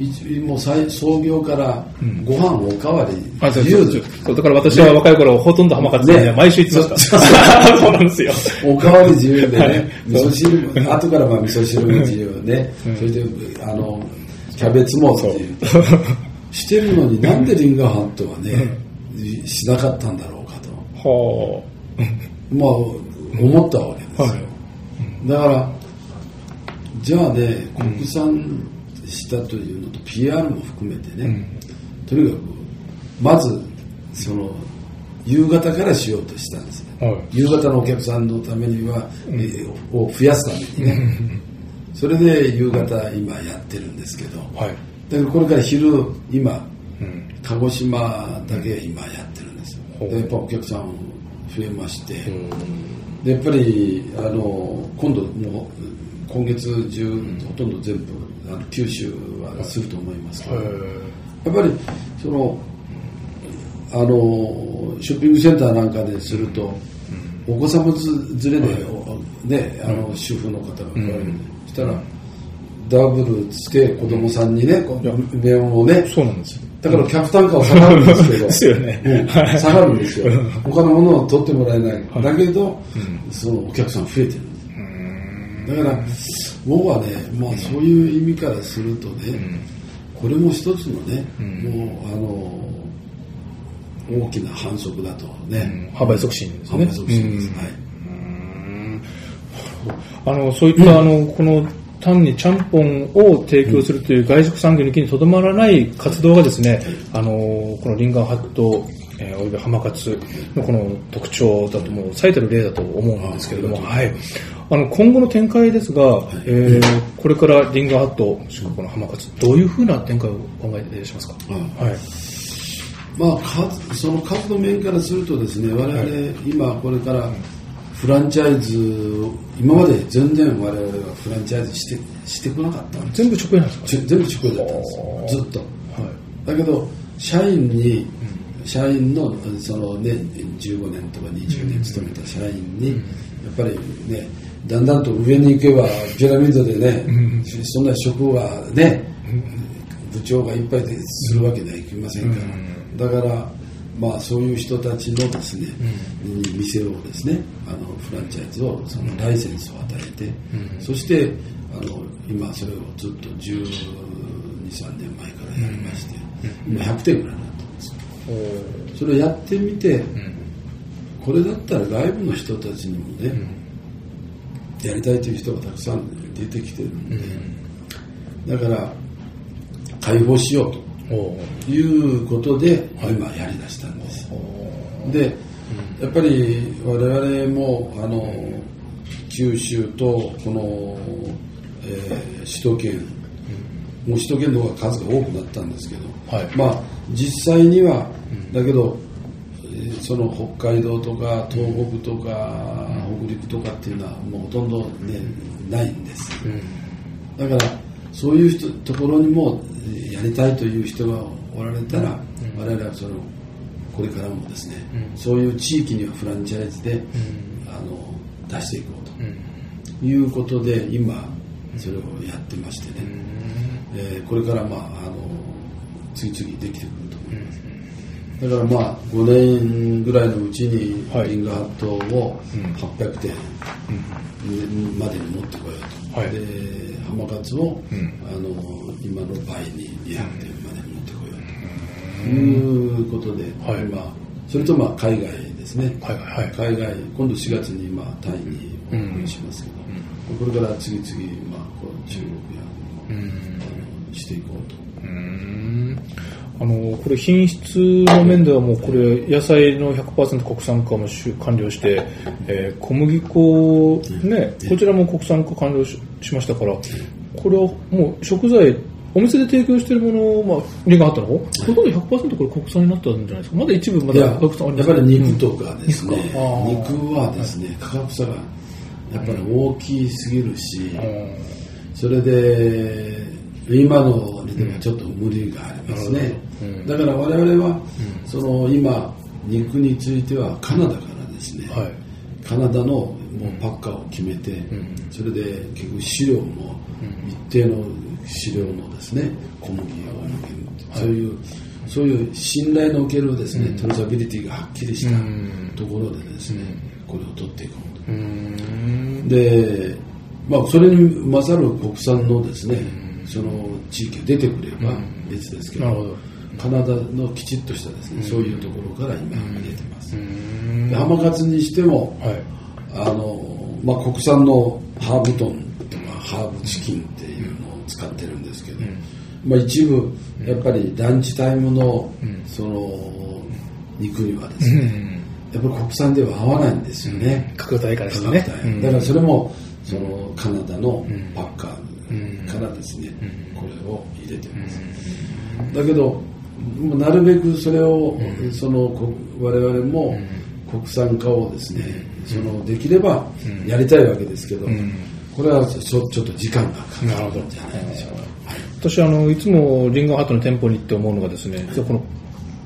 い。一もう最創業からご飯おかわり自由でだから私は若い頃ほとんど浜勝にはね毎週行ってました、そうなんですよ。おかわり自由ではい。ね、味噌汁も、後からまあ味噌汁も自由ね、それで、あの、キャベツもっていう。してるのになんでリンガーハットはね、しなかったんだろうかと。は まあ、思ったわけですよ。はいだから、じゃあね、国産したというのと PR も含めてね、とにかく、まず、その、夕方からしようとしたんですね。はい夕方のお客さんのためには、えーを増やすためにね。それで夕方今やってるんですけど、あはい。だからこれから昼、今、うん。鹿児島だけ今やってるんですよ。でやっぱお客さん増えまして、でやっぱりあの今度もう今月中、ほとんど全部あの九州はすると思いますけど、やっぱりそのあのショッピングセンターなんかですると、お子様ず連れで、おね、あの主婦の方が来られる、そしたらダブルして子供さんにね、こう麺をね、そうなんですよだから客単価は下がるんですけど、ですよねうんはい下がるんですよ。他のものを取ってもらえない。だけど、そのお客さん増えてる。だから、僕はね、まあそういう意味からするとね、これも一つのね、もう、あの、大きな反則だとね。販売促進ですね販売促進です。うんはい。あのそういった、あのこの単にちゃんぽんを提供するという外食産業ににとどまらない活動がですね、あのこのリンガーハット、えー、および浜勝のこの特徴だともう最たる例だと思うんですけれども、はい、あの今後の展開ですが、えーこれからリンガーハット、もしくはこの浜勝、どういうふうな展開をお考えしますか？うんはい。まあ、数その数の面からするとですね、我々、今これから、フランチャイズ、今まで全然我々はフランチャイズしてしてこなかった。全部直営なんですか？ち全部直営だったんですよ、ずっと。はい。だけど、社員に、社員のそのね、15年とか20年勤めた社員に、やっぱりね、だんだんと上に行けば、ピラミッドでね、そんな職はね、部長がいっぱいでするわけにはいきませんから、だから、まあ、そういう人たちのですね、に店をですね、あのフランチャイズをそのライセンスを与えて、そしてあの今それをずっと12、3年前からやりまして、今100店ぐらいになってます。それをやってみて、これだったら外部の人たちにもね、やりたいという人がたくさん出てきてるんで、だから解放しようと。おいうことで、今やりだしたんです。で、やっぱり我々もあの九州とこの、えー首都圏、もう首都圏の方が数が多くなったんですけど、はいまあ実際には、だけど、えーその北海道とか東北とか、北陸とかっていうのはもうほとんどねないんです。だからそういう人ところにもえーやりたいという人がおられたら、我々はそのこれからもですね、そういう地域にはフランチャイズで、あの出していこうということで今それをやってましてね、えーこれからまああの次々できてくると思います、だからまあ5年ぐらいのうちにはい。リンガーハットを800店までに持ってこようと、はいで浜勝を、ん。あの今の倍に200店までに持ってこようと。いうことで、はい。今それとまあ海外ですね、はいはい。はい海外今度4月にまあタイにオープンしますけど、これから次々まあこう中国や、あのしていこうと。うんあのこれ品質の面ではもうこれ野菜の100%国産化もし完了して、えー小麦粉ねこちらも国産化完了ししましたからこれはもう食材お店で提供しているもの、まあ、リンガーハットの？方、ほとんど100%これ国産になったんじゃないですか？まだ一部まだやっぱり肉とかですね、肉。かあー。肉はですね、価格差がやっぱり大きすぎるし、それで今のちょっと無理がありますね、だから我々は、その今肉についてはカナダからですね、はい。カナダのもうパッカーを決めて、それで結局飼料も一定の飼料のですね小麦をそういうそういう信頼のおけるですね、トレーサビリティがはっきりしたところでですね、これを取っていこうと。うん。で、まあ、それに勝る国産のですね、その地域が出てくれば別ですけど、なるほど。カナダのきちっとしたですね、そういうところから今入れてます。で浜勝にしても、はい。あの、まあ、国産のハーブトンとかハーブチキンっていうのを使ってるんですけど、まあ、一部やっぱりランチタイムのその肉にはですね、やっぱり国産では合わないんですよね、価格帯からし価てね。だからそれもそのカナダのパッカーからですね、これを入れてます、だけどなるべくそれを、そのこ我々も国産化をですね、そのできればやりたいわけですけど、これはちょちょっと時間がかかるんじゃないでしょうか、はい。私あのいつもリンガーハットの店舗に行って思うのがですね、この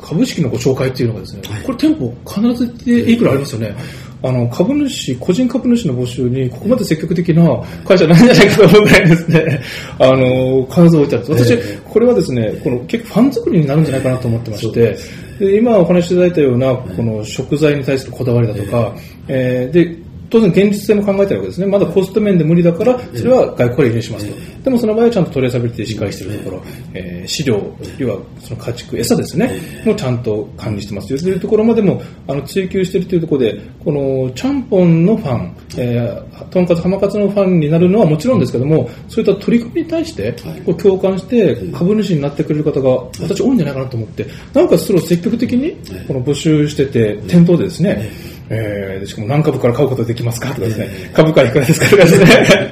株式のご紹介っていうのがですね、これ店舗必ずでいくらありますよね。あの株主、個人株主の募集にここまで積極的な会社ないんじゃないかと思うぐらいですね、あの、必ず置いてあるんです。私、えこれはですね、この結構ファン作りになるんじゃないかなと思ってまして、で今お話しいただいたような、この食材に対するこだわりだとか、えーで、当然現実性も考えてるわけですね。まだコスト面で無理だから、それは外国から輸入しますと。でもその場合はちゃんとトレーサビリティしっかりしているところ、えー飼料、要はその家畜、餌ですね、もちゃんと管理してます。というところまでもあの追求しているというところで、このちゃんぽんのファン、えー、とんかつ、浜かつのファンになるのはもちろんですけども、そういった取り組みに対して、共感して株主になってくれる方が私多いんじゃないかなと思って、なおかつそれを積極的にこの募集してて、店頭でですね、えーでしかも何株から買うことができますか？とかですね、株価いくらですか？とかですね、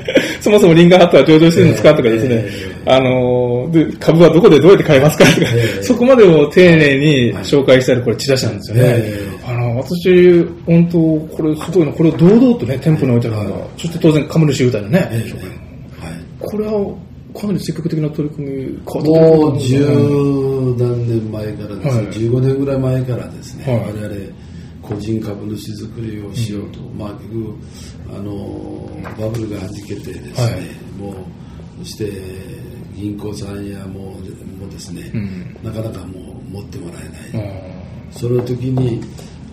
そもそもリンガーハットは上場してるんですか？とかですね、あのーで、株はどこでどうやって買えますか？とか、そこまでを丁寧に紹介してあるこれチラシなんですよね。あの私、本当、これすごいの、これを堂々とね、店舗に置いてあるのが、はい。そして当然、株主優待のね、これはかなり積極的な取り組み、変もう十何年前からですね、はい。15年ぐらい前からですね、はい。我々個人株主作りをしようと、まあ結局あのバブルがはじけてですね、はい。もうそして銀行さんやもうもうですね、うん。なかなかもう持ってもらえない、あその時に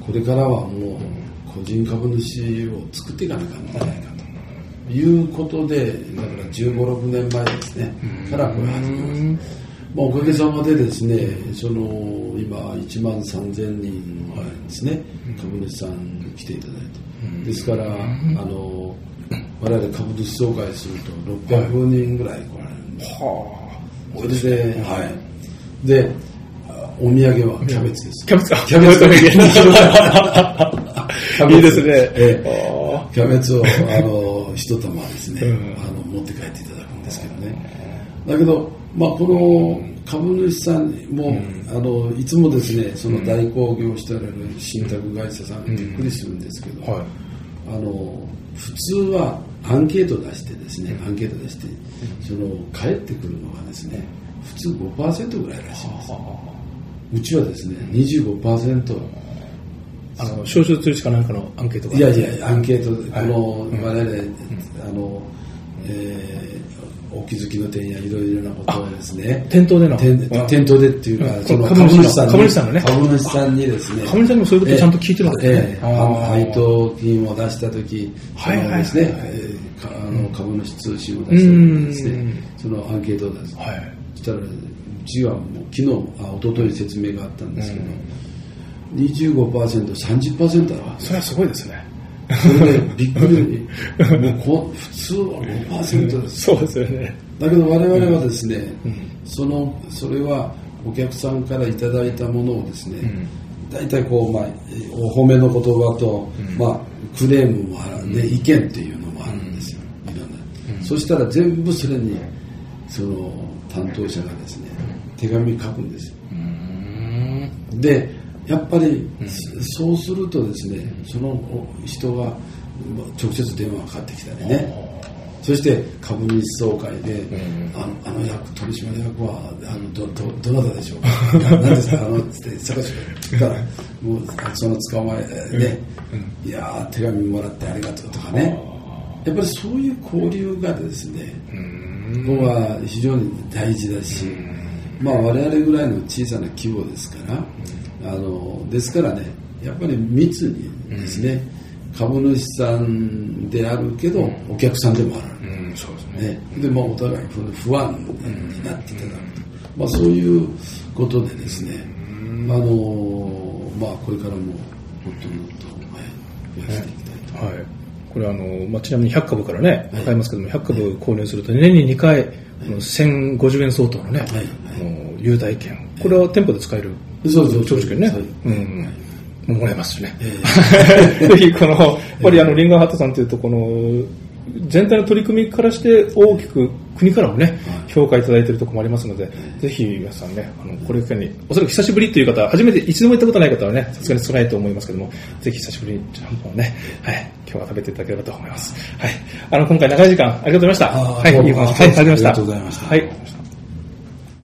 これからはもう個人株主を作っていかなきゃならないかということでだから15、6年前ですねからこれ始めました。まあ、おかげさまでですね、その今1万3000人ですね、株主さんが来ていただいて、ですから、あの我々株主総会すると600人ぐらい来られるんです。あ。はそれで、はい。で、あお土産はキャベツです。キャベツ。か。キャベツ。キャベツ。いいですね。えキャベツを、あの、一玉ですね、うん。あの、持って帰っていただくんですけどね。だけど、まあ、この株主さんも、あの、いつもですね、その代行業しておられる信託会社さん、びっくりするんですけど、はい。あの、普通はアンケート出してですね、アンケート出して、その、帰ってくるのがですね、普通5%ぐらいらしいんです。うちはですね、25%、あの、少数通知かなんかのアンケートが。いやいや、アンケートで、はい。この、我々、あの、えーお気づきの点やいろいろなことをですね、店頭での。店頭でっていうかう、ん。その株主さん株主さんに、株主さんのね。株主さんにですね、株主さんにもそういうことをちゃんと聞いてるんですね配当金を出したとき、はいですね、あの株主通信を出したですうん。ね、そのアンケートを出す。はい。そしたら、うちはもう昨日、あ一昨日説明があったんですけど、25%、30%あるわけそれはすごいですね。それでびっくり、もうこ普通は5%です。そうですよね。だけど我々はですね、その、それはお客さんからいただいたものをですね、大体こう、まあ、お褒めの言葉と、まあ、クレームもあるね、意見っていうのもあるんですよ。いろんな。そしたら全部それに、その担当者がですね、手紙書くんですよ。でやっぱり、そうするとですねその人が直接電話がかかってきたりね。そして株主総会で、あのあの役取締役はあのどどどなたでしょうか。何ですかあのつって探してからもうその捕まえね、いやー手紙もらってありがとうとかね。やっぱりそういう交流がですねここは非常に大事だし、まあ、我々ぐらいの小さな規模ですから、あのですからねやっぱり密にですね、株主さんであるけど、お客さんでもある、うん、そうですね。ね、でまあ、お互い不不安になっていただくと、まあ、そういうことでですね、あのまあ、これからももっともっと、はい、増やしていきたいと。はい。これあの、まあ、ちなみに100株からね、買いますけども、100株購入すると年に2回、この1050円相当のね、はい。あの優待券。これは店舗で使えるそうそう長寿券ねそう。うん。もらえますしね。え ぜひ、この、やっぱりあの、リンガーハットさんというと、この、全体の取り組みからして大きく国からもね、評価いただいているところもありますので、ぜひ皆さんね、あの、これをに、おそらく久しぶりという方、初めて一度も行ったことない方はね、さすがに少ないと思いますけども、ぜひ久しぶりにちゃんぽんをね、はい、今日は食べていただければと思います。はい。あの、今回長い時間ありがとうございました。はい、いいお話はい、ありがとうございました。ありがとうございましたはい。